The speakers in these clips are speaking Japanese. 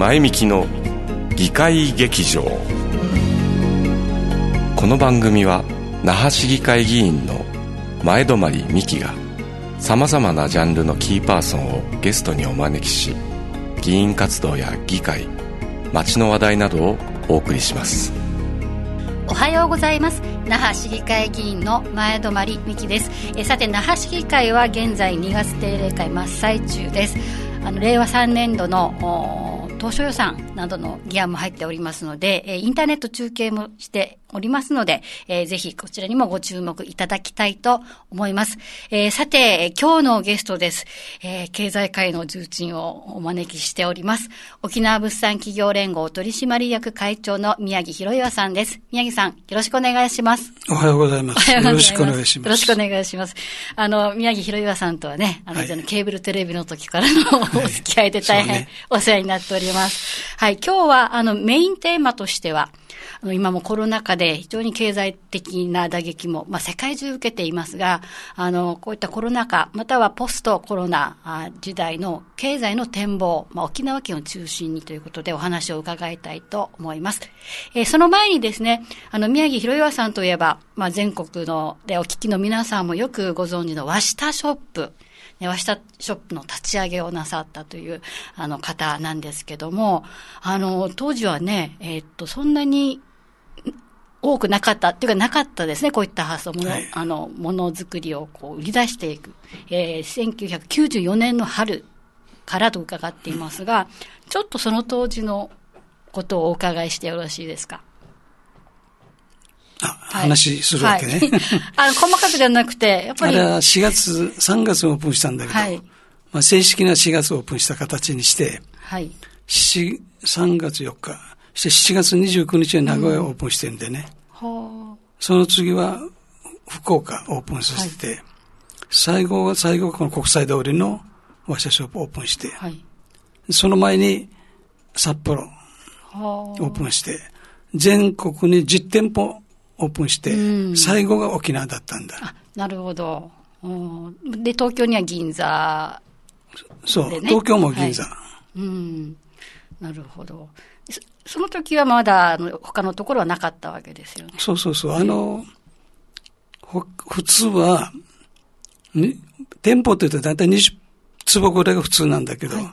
前向きの議会劇場。この番組は那覇市議会議員の前泊美樹がさまざまなジャンルのキーパーソンをゲストにお招きし議員活動や議会街の話題などをお送りします。おはようございます。那覇市議会議員の前泊美樹です。えさて那覇市議会は現在2月定例会真っ最中です。あの令和3年度の当初予算。などの議案も入っておりますので、えインターネット中継もしておりますので、えー、ぜひこちらにもご注目いただきたいと思います。えー、さて、今日のゲストです。えー、経済界の重鎮をお招きしております。沖縄物産企業連合取締役会長の宮城博岩さんです。宮城さん、よろしくお願いします。おはようございます。よろしくお願いします。よろしくお願いします。あの、宮城博岩さんとはね、あの、はい、ケーブルテレビの時からの お付き合いで大変お世話になっております。はい、はい今日は、あの、メインテーマとしては、あの今もコロナ禍で非常に経済的な打撃も、まあ、世界中受けていますが、あの、こういったコロナ禍、またはポストコロナ時代の経済の展望、まあ、沖縄県を中心にということでお話を伺いたいと思います。えー、その前にですね、あの、宮城博岩さんといえば、まあ、全国のでお聞きの皆さんもよくご存知の和下ショップ、和下ショップの立ち上げをなさったというあの方なんですけども、あの、当時はね、えー、っと、そんなに多くなかったっていうかなかったですね、こういった発想も、はい、あの、ものづくりをこう売り出していく。えー、1994年の春からと伺っていますが、ちょっとその当時のことをお伺いしてよろしいですか？話するわけね。はい、あの、細かくではなくて、やっぱり。あれは4月、3月オープンしたんだけど、はい、まあ正式な4月オープンした形にして、はい。3月4日、そして7月29日は名古屋オープンしてるんでね。うん、その次は福岡オープンさせて、はい、最後は最後この国際通りの和社ショップオープンして、はい、その前に札幌オープンして、全国に10店舗オープンして、最後が沖縄だったんだ。あ、なるほど。で、東京には銀座、ね、そう、東京も銀座。はい、うん。なるほど。その時はまだ、あの、他のところはなかったわけですよね。そうそうそう。あの、普通は、店舗って言うと大体20坪ぐらいが普通なんだけど、はい、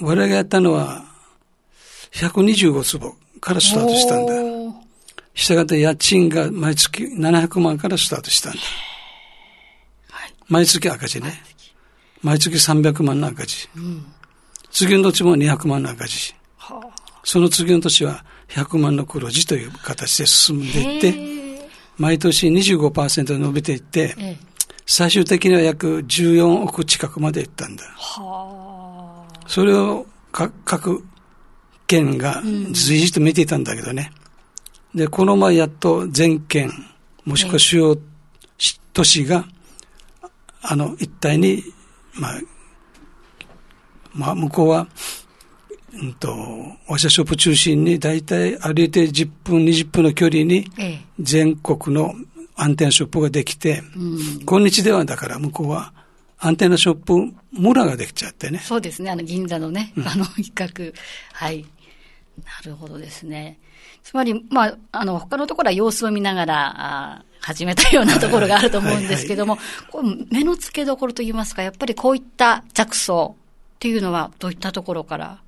我々がやったのは、125坪からスタートしたんだ。したがって家賃が毎月700万からスタートしたんだ。はい、毎月赤字ね。毎月300万の赤字。うん、次の年も200万の赤字。はあ、その次の年は100万の黒字という形で進んでいって、毎年25%伸びていって、最終的には約14億近くまでいったんだ。はあ、それを各県が随時と見ていたんだけどね。うんで、この前やっと全県、もしくは主要都市が、あの、一体に、まあ、まあ、向こうは、うんと、ワシャショップ中心に、だいたい歩いて10分、20分の距離に、全国のアンテナショップができて、今日ではだから向こうは、アンテナショップ村ができちゃってね。そうですね、あの銀座のね、うん、あの一角。はい。なるほどですね。つまり、まあ、あの、他のところは様子を見ながら、あ始めたようなところがあると思うんですけども、はいはい、目の付けどころといいますか、やっぱりこういった着想っていうのは、どういったところから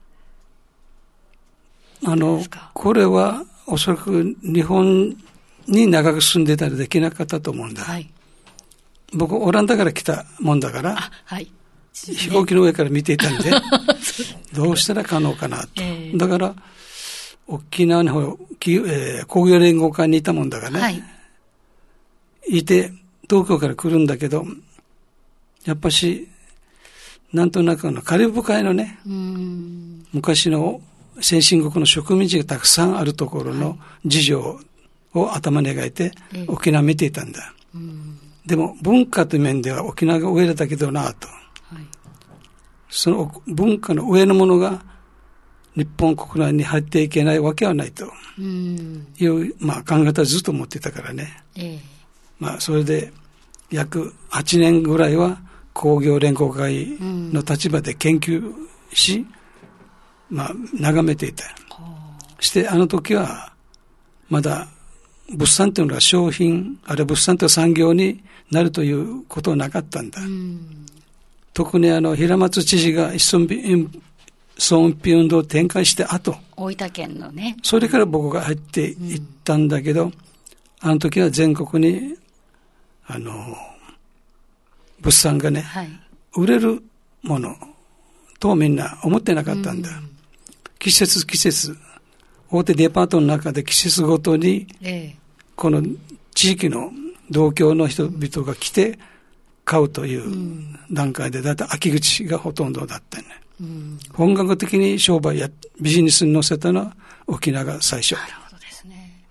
あの、これはおそらく日本に長く住んでたらできなかったと思うんだ。はい、僕、オランダから来たもんだから、はい、飛行機の上から見ていたんで、どうしたら可能かなと。えー、だから、沖縄の方、えー、工業連合会にいたもんだからね。はい。いて、東京から来るんだけど、やっぱし、なんとなくのカリブ海のね、昔の先進国の植民地がたくさんあるところの事情を頭に描いて、沖縄見ていたんだ。でも文化という面では沖縄が上だけどなと。はい、その文化の上のものが日本国内に入っていけないわけはないという、まあ、考え方をずっと持ってたからね。ええ、まあ、それで約8年ぐらいは工業連合会の立場で研究し、まあ、眺めていた。して、あの時は、まだ、物産というのは商品、あるいは物産という産業になるということはなかったんだ。特にあの、平松知事が一村損費運動を展開して後。大分県のね。それから僕が入っていったんだけど、うん、あの時は全国に、あの、物産がね、はい、売れるものとみんな思ってなかったんだ。うん、季節季節、大手デパートの中で季節ごとに、この地域の同郷の人々が来て買うという段階で、だいたい秋口がほとんどだったね。うん、本格的に商売やビジネスに乗せたのは沖縄が最初。なるほどですね。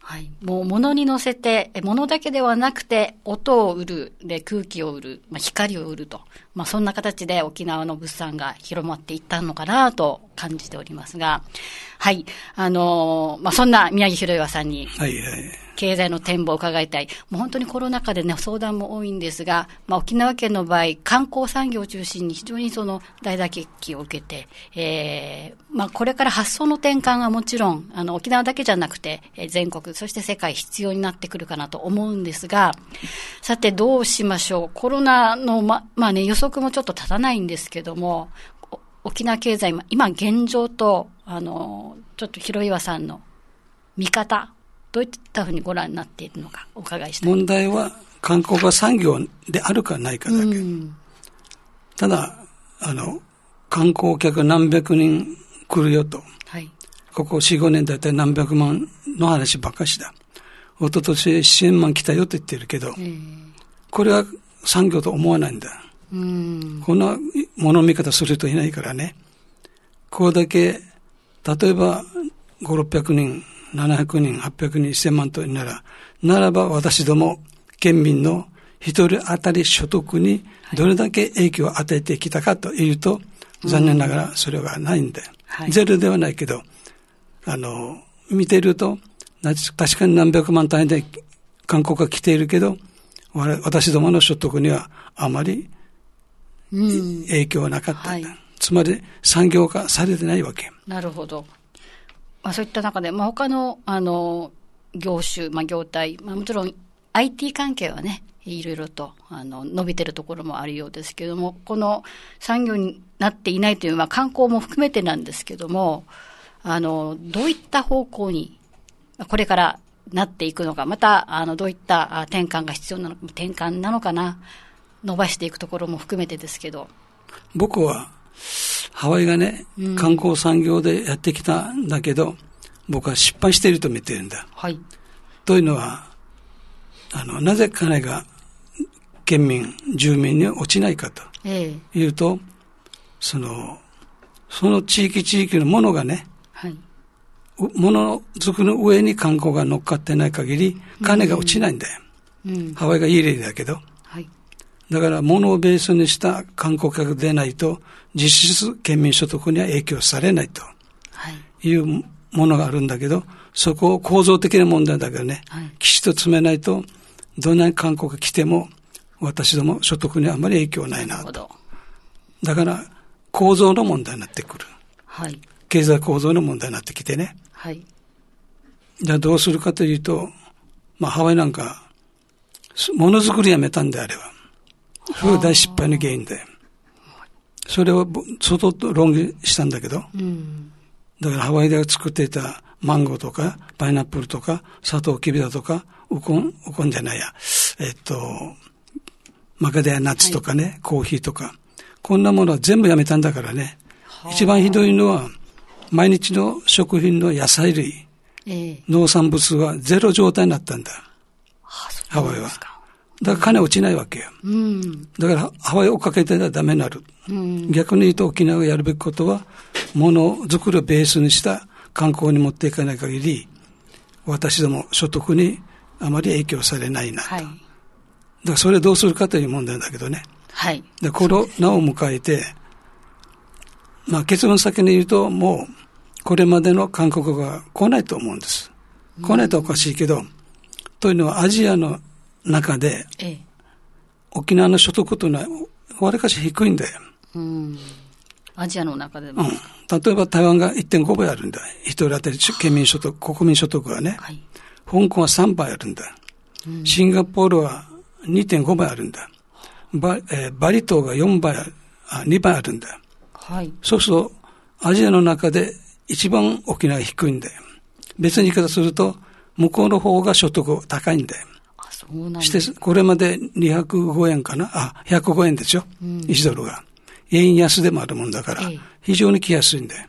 はい。もう物に乗せて、物だけではなくて、音を売る、で空気を売る、まあ、光を売ると。まあそんな形で沖縄の物産が広まっていったのかなと感じておりますが、はい。あのー、まあそんな宮城博岩さんに、はいはい。経済の展望を伺いたい。もう本当にコロナ禍でね、相談も多いんですが、まあ、沖縄県の場合、観光産業を中心に非常にその大打撃を受けて、えー、まあ、これから発想の転換がもちろん、あの、沖縄だけじゃなくて、え全国、そして世界必要になってくるかなと思うんですが、さてどうしましょう。コロナの、ま、まあね、予測もちょっと立たないんですけども、沖縄経済、今現状と、あの、ちょっと広岩さんの見方、どういったふうにご覧になっているのかお伺いしたい問題は観光が産業であるかないかだけ。うん、ただ、あの、観光客何百人来るよと。はい、ここ4、5年だいたい何百万の話ばっかしだ。一昨年1000万来たよと言ってるけど、これは産業と思わないんだ。うん、こんな物見方する人いないからね。これだけ、例えば5、600人700人、800人、1000万となら、ならば私ども県民の一人当たり所得にどれだけ影響を与えてきたかというと、残念ながらそれはないんで、はい、ゼロではないけど、あの、見てると、確かに何百万単位で韓国が来ているけど、私どもの所得にはあまり影響はなかった、はい、つまり産業化されてないわけ。なるほど。まあ、そういった中で、まあ、他の、あの、業種、まあ、業態、まあ、もちろん IT 関係はね、いろいろと、あの、伸びてるところもあるようですけれども、この産業になっていないというのは観光も含めてなんですけども、あの、どういった方向に、これからなっていくのか、また、あの、どういった転換が必要なのか、転換なのかな、伸ばしていくところも含めてですけど。僕は、ハワイがね、観光産業でやってきたんだけど、僕は失敗していると見てるんだ。はい。というのは、あの、なぜ彼が県民、住民に落ちないかというと、ええ、その、その地域地域のものがね、はい。ものづくの上に観光が乗っかってない限り、金が落ちないんだよ。うん、ハワイがいい例だけど。だから物をベースにした観光客でないと、実質県民所得には影響されないというものがあるんだけど、そこを構造的な問題だからね、はい、きちっと詰めないと、どんなに観光が来ても、私ども所得にはあまり影響ないなと。だから、構造の問題になってくる。はい。経済構造の問題になってきてね。はい。じゃあどうするかというと、まあハワイなんか、ものづくりやめたんであれば、それが大失敗の原因で。それを相当論議したんだけど、うん、だからハワイで作っていたマンゴーとか、パイナップルとか、サトウキビだとか、ウコン、ウコンじゃないや、えっと、マカデアナッツとかね、はい、コーヒーとか、こんなものは全部やめたんだからね。一番ひどいのは、毎日の食品の野菜類、えー、農産物はゼロ状態になったんだ。ハワイは。だから金落ちないわけよ。うん、だからハワイを追っかけてたらダメになる。うん、逆に言うと沖縄がやるべきことは、ものづくりをベースにした観光に持っていかない限り、私ども所得にあまり影響されないなと。はい、だからそれどうするかという問題だけどね。はい。で、コロナを迎えて、まあ結論先に言うと、もう、これまでの韓国が来ないと思うんです。来ないとおかしいけど、うん、というのはアジアの中で、ええ、沖縄の所得というのは、わりかし低いんだよ。うん、アジアの中でも。うん。例えば台湾が1.5倍あるんだ。一人当たり県民所得、国民所得はね。はい。香港は3倍あるんだ。シンガポールは2.5倍あるんだ。バ,、えーバリ島が4倍ある、あ、2倍あるんだ。はい。そうすると、アジアの中で一番沖縄が低いんだよ。別に言い方すると、向こうの方が所得高いんだよ。して、これまで205円かな？あ、105円ですよ。1ドルが。円安でもあるもんだからええ、非常に来やすいんだよ。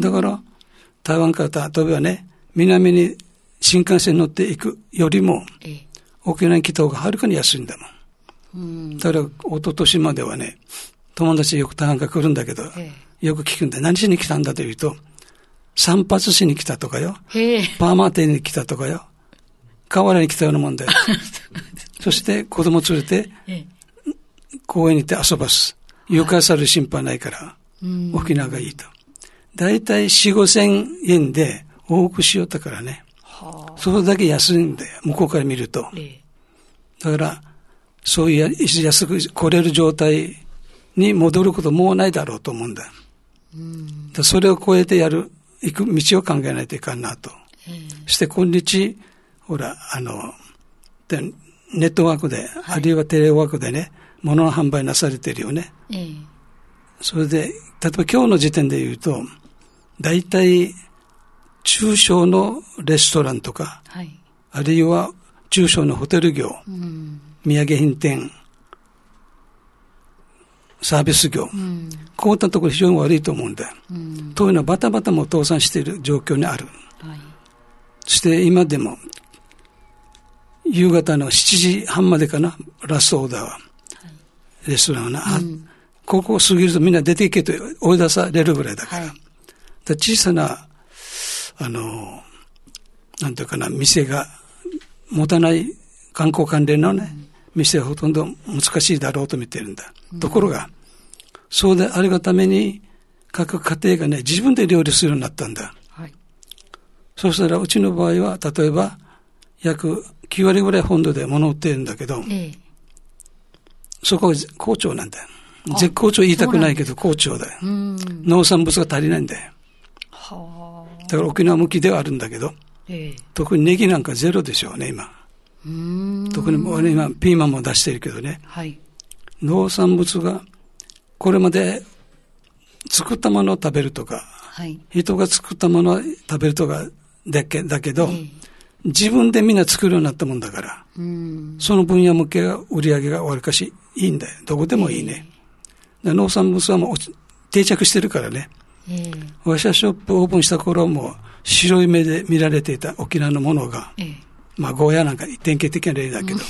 だから、台湾から例えばね、南に新幹線乗っていくよりも、ええ。沖縄に来た方がはるかに安いんだもん。うん。だから、一昨年まではね、友達よく台湾から来るんだけど、えよく聞くんだ。何しに来たんだというと、散髪しに来たとかよ。パーマ店に来たとかよ。河原に来たようなもんだよ。そして子供連れてええ。公園に行って遊ばす。床さる心配ないから、うん。沖縄がいいと。だいたい4、5千円で多くしよったからね。はあ。それだけ安いんだよ。向こうから見ると。ええ。だから、そういうや安く来れる状態に戻ることもうないだろうと思うんだ。だそれを超えてやる、行く道を考えないといかんなと。ええ。そして今日、ほら、あの、でネットワークで、あるいはテレワークでね、物の販売なされてるよね。ええ。それで、例えば今日の時点で言うと、大体、中小のレストランとか、はい。あるいは中小のホテル業、うん。土産品店、サービス業、うん。こういったところ非常に悪いと思うんだよ。うん。というのはバタバタも倒産している状況にある。はい。そして今でも、夕方の7時半までかな、ラストオーダーは。レストランはな、あここを過ぎるとみんな出ていけと追い出されるぐらいだから。はい小さな、あの、なんていうかな、店が持たない観光関連のね、店はほとんど難しいだろうと見てるんだ。ところが、そうであるがために、各家庭がね、自分で料理するようになったんだ。はい。そうしたら、うちの場合は、例えば、約9割ぐらい本土で物を売ってるんだけど、ええ。そこは好調なんだよ。絶好調言いたくないけど好調だよ。うん。農産物が足りないんだよ。はあ。だから沖縄向きではあるんだけど、ええ。特にネギなんかゼロでしょうね、今。うーん。特に俺今、ピーマンも出してるけどね、はい。農産物が、これまで作ったものを食べるとか、はい。人が作ったものを食べるとかだけだけど、ええ自分でみんな作るようになったもんだから、うん。その分野向けが売り上げがわりかしいいんだよ。どこでもいいね。で農産物はもう定着してるからね。ええ。ワシャショップオープンした頃も白い目で見られていた沖縄のものが、ええ。まあゴーヤなんか典型的な例だけど、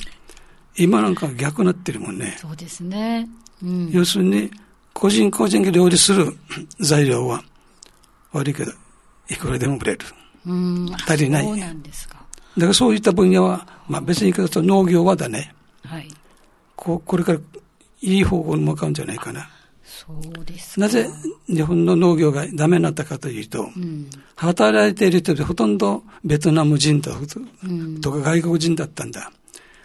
今なんか逆になってるもんね。そうですね。うん。要するに、個人個人が料理する材料は、悪いけど、いくらでも売れる。うん。足りないそうなんですか。だからそういった分野は、まあ別に言い方と農業はだね、はい。ここれからいい方向に向かうんじゃないかな。そうですか。なぜ日本の農業がダメになったかというと、うん。働いている人でほとんどベトナム人とうん。とか外国人だったんだ。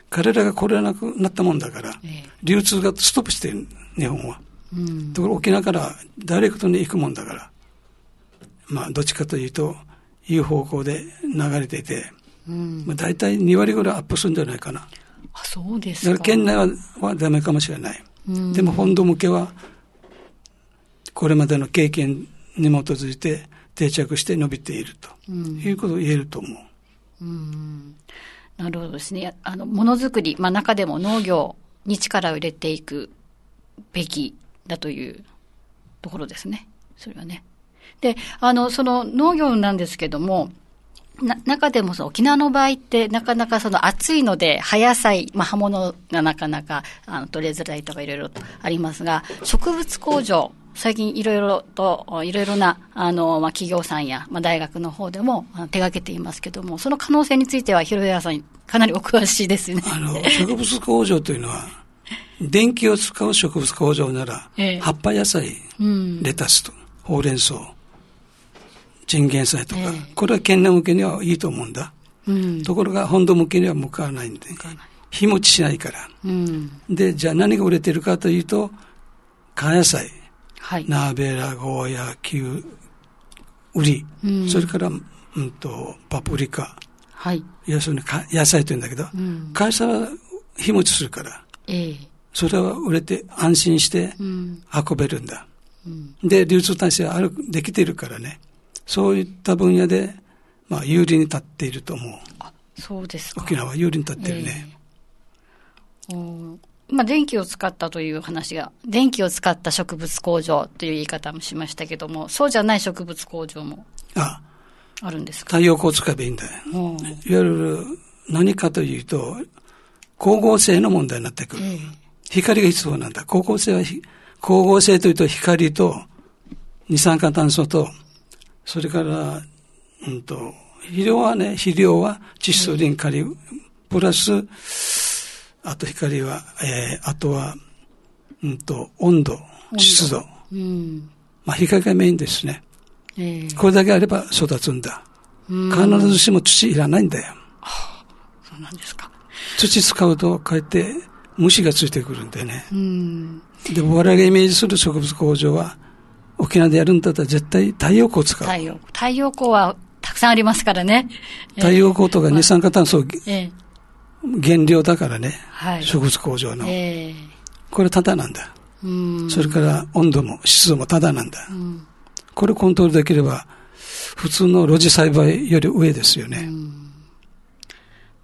彼らが来れなくなったもんだから、ええ。流通がストップしている、日本は。うん。ところ沖縄からダイレクトに行くもんだから、まあどっちかというと、いい方向で流れていて、うん。まあ、大体2割ぐらいアップするんじゃないかな。あ、そうですか。だから県内ははダメかもしれない。うんでも本土向けは、これまでの経験に基づいて定着して伸びていると、うんいうことを言えると思う。うんなるほどですね。あの、ものづくり、まあ中でも農業に力を入れていくべきだというところですね。それはね。で、あの、その農業なんですけども、な、中でもその沖縄の場合ってなかなかその暑いので葉野菜、まあ葉物がなかなかあの取れづらいとかいろいろとありますが、植物工場、最近いろいろと、いろいろな、あの、まあ企業さんや、まあ大学の方でも手掛けていますけども、その可能性については広谷さんかなりお詳しいですよね。あの、植物工場というのは、電気を使う植物工場なら、ええ葉っぱ野菜、うん。レタスと、ほうれん草、チンゲン菜とか、ええこれは県内向けにはいいと思うんだ。うん。ところが本土向けには向かわないんで、日持ちしないから。うん。で、じゃあ何が売れてるかというと、夏野菜、はい。ナーベラ、ゴーヤ、キュウリ、うんそれから、うんと、パプリカ、はい。要するにか野菜というんだけど、うん。会社は日持ちするから、ええ。それは売れて安心してうん。運べるんだ。うん。で、流通体制ある、できてるからね。そういった分野で、まあ、有利に立っていると思う。あ、そうですか。沖縄は有利に立ってるね。ええおまあ、電気を使ったという話が、電気を使った植物工場という言い方もしましたけども、そうじゃない植物工場もあ、あるんですか？太陽光を使えばいいんだよ。おいわゆる何かというと、光合成の問題になってくる。ええ光が必要なんだ。光合成はひ、光合成というと光と二酸化炭素と、それから、うんと、肥料はね、肥料は窒素リンカリウム、プラス、あと光は、えー、あとは、うんと、温度、湿度。うん。まあ、光がメインですね。ええこれだけあれば育つんだ。うん必ずしも土いらないんだよ。そうなんですか。土使うと、かえって虫がついてくるんでね。うん。でも我々がイメージする植物工場は、沖縄でやるんだったら絶対太陽光を使う。太陽、太陽光はたくさんありますからね。ええ太陽光とか二酸化炭素ええ原料だからね。はい。植物工場の。ええこれただなんだ。うん。それから温度も湿度もただなんだ。うんこれコントロールできれば、普通の露地栽培より上ですよね。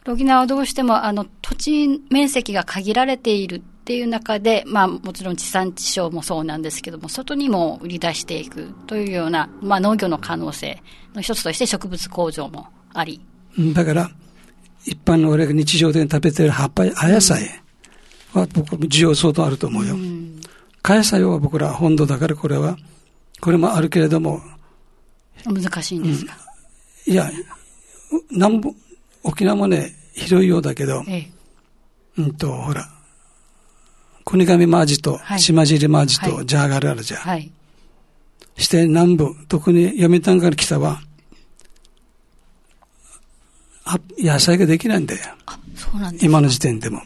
沖縄はどうしてもあの土地面積が限られているっていう中で、まあもちろん地産地消もそうなんですけども、外にも売り出していくというような、まあ農業の可能性の一つとして植物工場もあり。うんだから、一般の俺が日常的に食べてる葉っぱや葉野菜は僕も需要相当あると思うよ。うん葉野菜は僕ら本土だからこれは、これもあるけれども、難しいんですか？いや、南部、沖縄もね、広いようだけど、ええ。うんと、ほら、国神マージとはい島尻マージはいとジャーガルあるじゃん。はい。して南部、特に読谷から北は、あ野菜ができないんだよ。あ、そうなんですか。今の時点でも。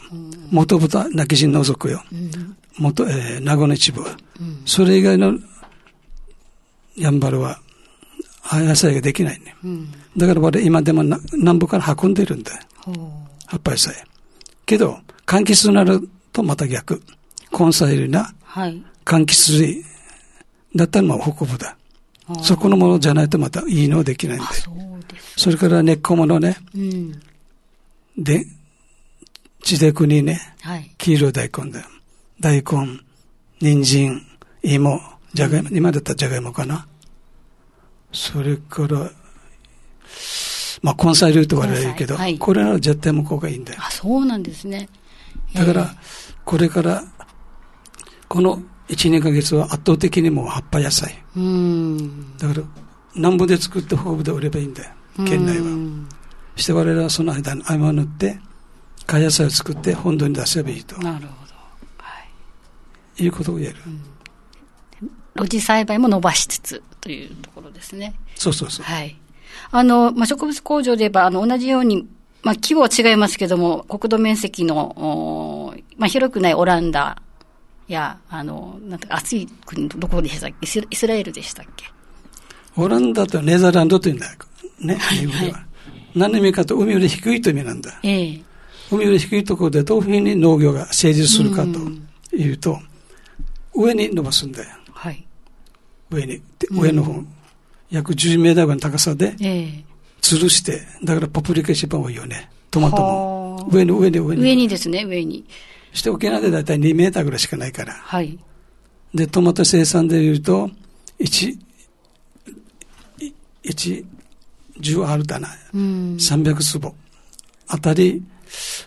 元豚、泣き人除くよ。うん。元、えー、名護の一部は。うん。それ以外のやんばるは、葉野菜ができないね。うん。だから俺今でもな南部から運んでるんだよ。葉っぱ野菜。けど、柑橘になるとまた逆。根菜類なはい。柑橘類だったらもう北部だ。そこのものじゃないとまたいいのはできないんだあ、よ。そうです。それから根っこものね、うん。で、地でくにね、はい。黄色い大根だよ。大根、人参、芋、じゃがいも、今だったらじゃがいもかな。それから、まあ根菜類と言われるけど、はいこれなら絶対向こうがいいんだよ。あ、そうなんですね。だから、これから、この1、2ヶ月は圧倒的にもう葉っぱ野菜。だから、南部で作って北部で売ればいいんだよ。県内は。うんして我々はその間に合間を縫って、葉野菜を作って本土に出せばいいとなるほど。はい。いうことを言える。露地栽培も伸ばしつつというところですね。そうそうそう。はい。あの、まあ、植物工場で言えば、あの、同じように、まあ、規模は違いますけども、国土面積の、まあ、広くないオランダや、あの、なんて暑い国、どこでしたっけ？イスイスラエルでしたっけ？オランダとネザーランドというんだよ。ね、英語では。何の意味かと海より低いという意味なんだ。ええ海より低いところでどういうふうに農業が成立するかというと、上に伸ばすんだよ。はい。上に。で上の方、約10メーターぐらいの高さでええ吊るして、だからパプリカ一番多いよね。トマトも。はあ上に上に上に。上にですね、上に。して沖縄でだいたい2メーターぐらいしかないから。はい。で、トマト生産でいうと、1、1、10あるだな。うん。300坪。あたり、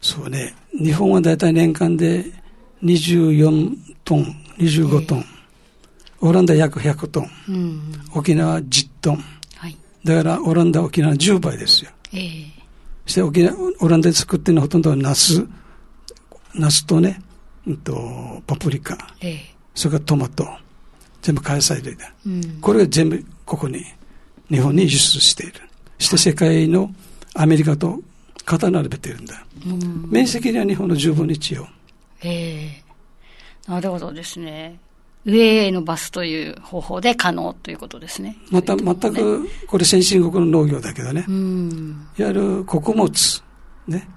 そうね、日本はだいたい年間で24トン、25トン。オランダ約100トン。うん。沖縄10トン。はい。だからオランダ、沖縄10倍ですよ。ええそして沖縄、オランダで作ってるのはほとんどはナス、ナスとね、うんと、パプリカ、ええそれからトマト、全部海菜類だ。うん。これが全部ここに、日本に輸出している。して世界のアメリカと肩並べてるんだ。うん面積には日本の10分の1よ。ええなるほどですね。上へ伸ばすという方法で可能ということですね。また、全く、これ先進国の農業だけどね。うん。いわゆる穀物。ね。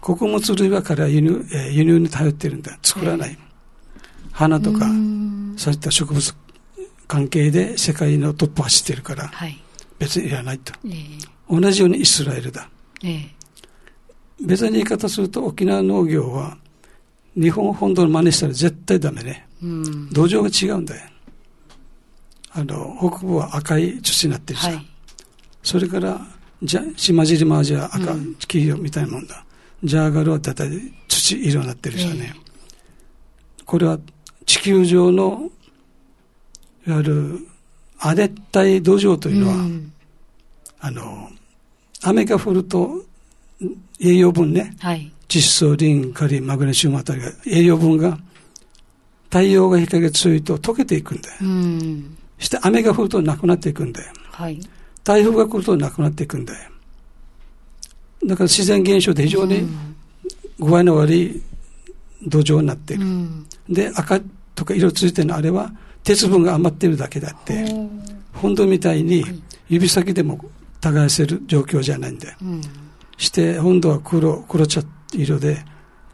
穀物類は彼は輸入、えー輸入に頼ってるんだ。作らない。花とかう、んそういった植物関係で世界のトップを走ってるから、はい。別にいらないと。ええ同じようにイスラエルだ。ええ別に言い方すると沖縄農業は日本本土の真似したら絶対ダメね。うん。土壌が違うんだよ。あの、北部は赤い土になってるさ。はい。それから、じゃ、島尻マージは赤、うん黄色みたいなもんだ。ジャーガルはだいたい土色になってるさね。これは地球上の、いわゆる、亜熱帯土壌というのは、うんあの、雨が降ると栄養分ね、はい。窒素、リン、カリ、マグネシウムあたりが、栄養分が、太陽が光が強いと溶けていくんだよ。うん。そして雨が降るとなくなっていくんだよ。はい。台風が来るとなくなっていくんだよ。だから自然現象で非常に具合の悪い土壌になっている。うん。で、赤とか色ついてるのあれは鉄分が余ってるだけだって、本土みたいに指先でも耕せる状況じゃないんだよ。うん。して本土は黒、黒茶色で、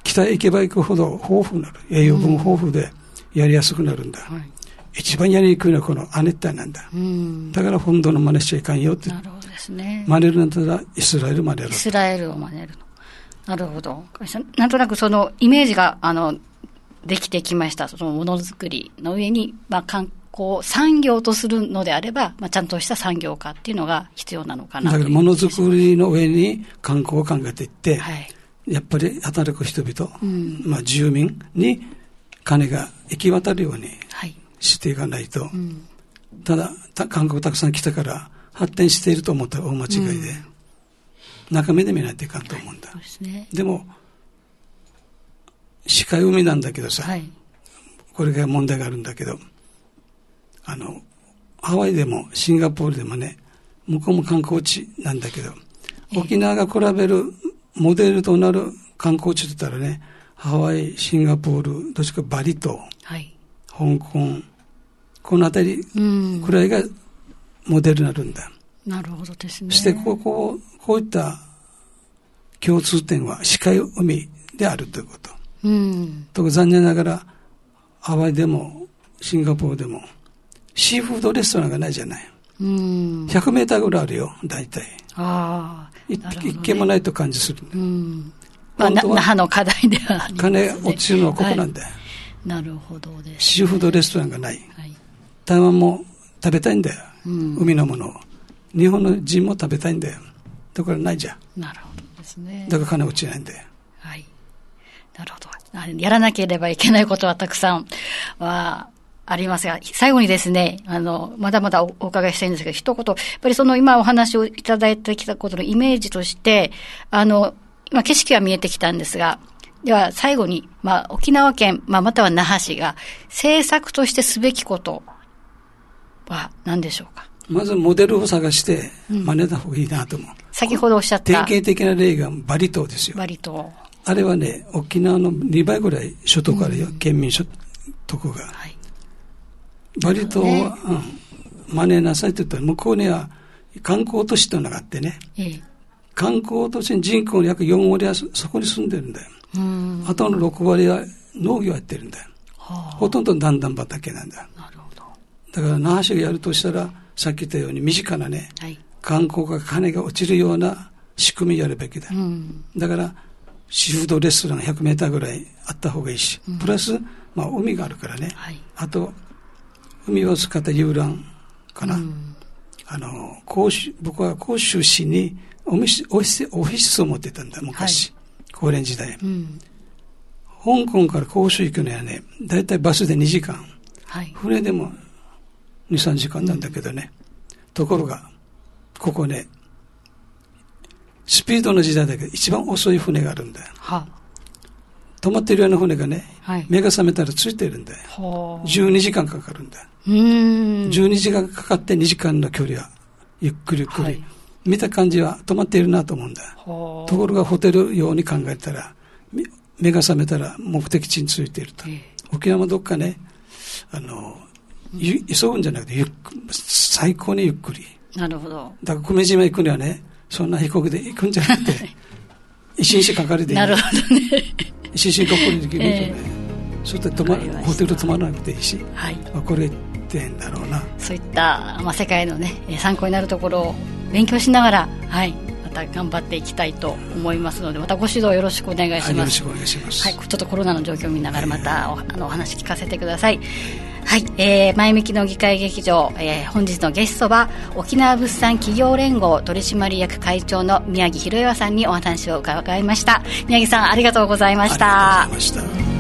北へ行けば行くほど豊富になる。栄養分豊富でやりやすくなるんだ。はい。一番やりにくいのはこの亜熱帯なんだ。うん。だから本土の真似しちゃいかんよって。なるほどですね。真似るんだったらイスラエル真似ろイ。スラエルを真似るの。なるほど。なんとなくそのイメージが、あの、できてきました。そのものづくりの上に、まあ観光、産業とするのであれば、まあちゃんとした産業化っていうのが必要なのかなだからものづくりの上に観光を考えていって、はい。やっぱり働く人々、うん。まあ住民に金が行き渡るようにはい。していかないと、うん。ただ、た観光たくさん来たから発展していると思ったら大間違いで、中身で見ないといかんと思うんだ。そうですね。でも、視界海なんだけどさ、はい。これが問題があるんだけど、あの、ハワイでもシンガポールでもね、向こうも観光地なんだけど、ええ沖縄が比べるモデルとなる観光地といったらね、ハワイ、シンガポール、どっちかバリ島、はい。香港、この辺りうん。くらいがモデルになるんだ。なるほどですね。そしてここ、こういった共通点は視界海であるということ。うん。と残念ながら、ハワイでもシンガポールでも、シーフードレストランがないじゃない。うん。100メーターぐらいあるよ、大体。ああ。一ね一軒もないと感じする。うん。まあ、那覇の課題ではありますね。金落ちるのはここなんだよ。なるほどです。シーフードレストランがない。はい。台湾も食べたいんだよ。うん。海のものを。日本の人も食べたいんだよ。だからないじゃん。なるほどですね。だから金落ちないんだよ。はい。なるほど。あやらなければいけないことはたくさんはありますが、最後にですね、あの、まだまだおお伺いしたいんですけど、一言、やっぱりその今お話をいただいてきたことのイメージとして、あの、今景色は見えてきたんですが、では最後に、まあ沖縄県、まあまたは那覇市が政策としてすべきことは何でしょうか？まずモデルを探して真似た方がいいなと思う。先ほどおっしゃっ典た型的な例がバリ島ですよ。バリ島。あれはね、沖縄の2倍ぐらい所得あるよ、県民所得が。はい。バリ島は、うん、真似なさいって言ったら、向こうには観光都市というのがあってね、ええ。観光都市に人口の約4割はそそこに住んでるんだよ。うん。あとの6割は農業やってるんだよ。はほとんど段々畑なんだよ。あ、なるほど。だから那覇市がやるとしたら、さっき言ったように身近なね、はい。観光が金が落ちるような仕組みやるべきだ。うん。だから、シーフードレストランが100メーターぐらいあった方がいいし、プラス、まあ海があるからね。はい。あと、海を使った遊覧かな。うん。あの、甲州、僕は甲州市にオフィス、オフィス、オフィスを持ってたんだ、昔。高齢時代。うん。香港から甲州行くのはね、だいたいバスで2時間。はい。船でも2、3時間なんだけどね。ところが、ここね、スピードの時代だけど一番遅い船があるんだよ。は。止まってるような船がね、はい。目が覚めたらついてるんだよ。はあ。12時間かかるんだよ。うーん。12時間かかって2時間の距離は、ゆっくりゆっくり。はい見た感じは止まっているなと思うんだ。はあ。ところがホテルように考えたら、み目が覚めたら目的地に着いていると。ええ沖縄もどっかね、あの、ゆ急ぐんじゃなくてゆっく、最高にゆっくり。なるほど。だから久米島行くにはね、そんな飛行機で行くんじゃなくて、一日かかりでいい。なるほどね。一日どこにできるとね、そして泊まわかりましたホテル泊まらなくていいし、はい。まあ、これってんだろうな。そういった、まあ、世界のね、えー参考になるところを勉強しながら、はい。また頑張っていきたいと思いますので、またご指導よろしくお願いしはい、よます。ろしくお願いします。はい、ちょっとコロナの状況を見ながらまたおあのお話聞かせてください。はい、えー、前向きの議会劇場、えー、本日のゲストは沖縄物産企業連合取締役会長の宮城博岩さんにお話を伺いました。宮城さんありがとうございました。ありがとうございました。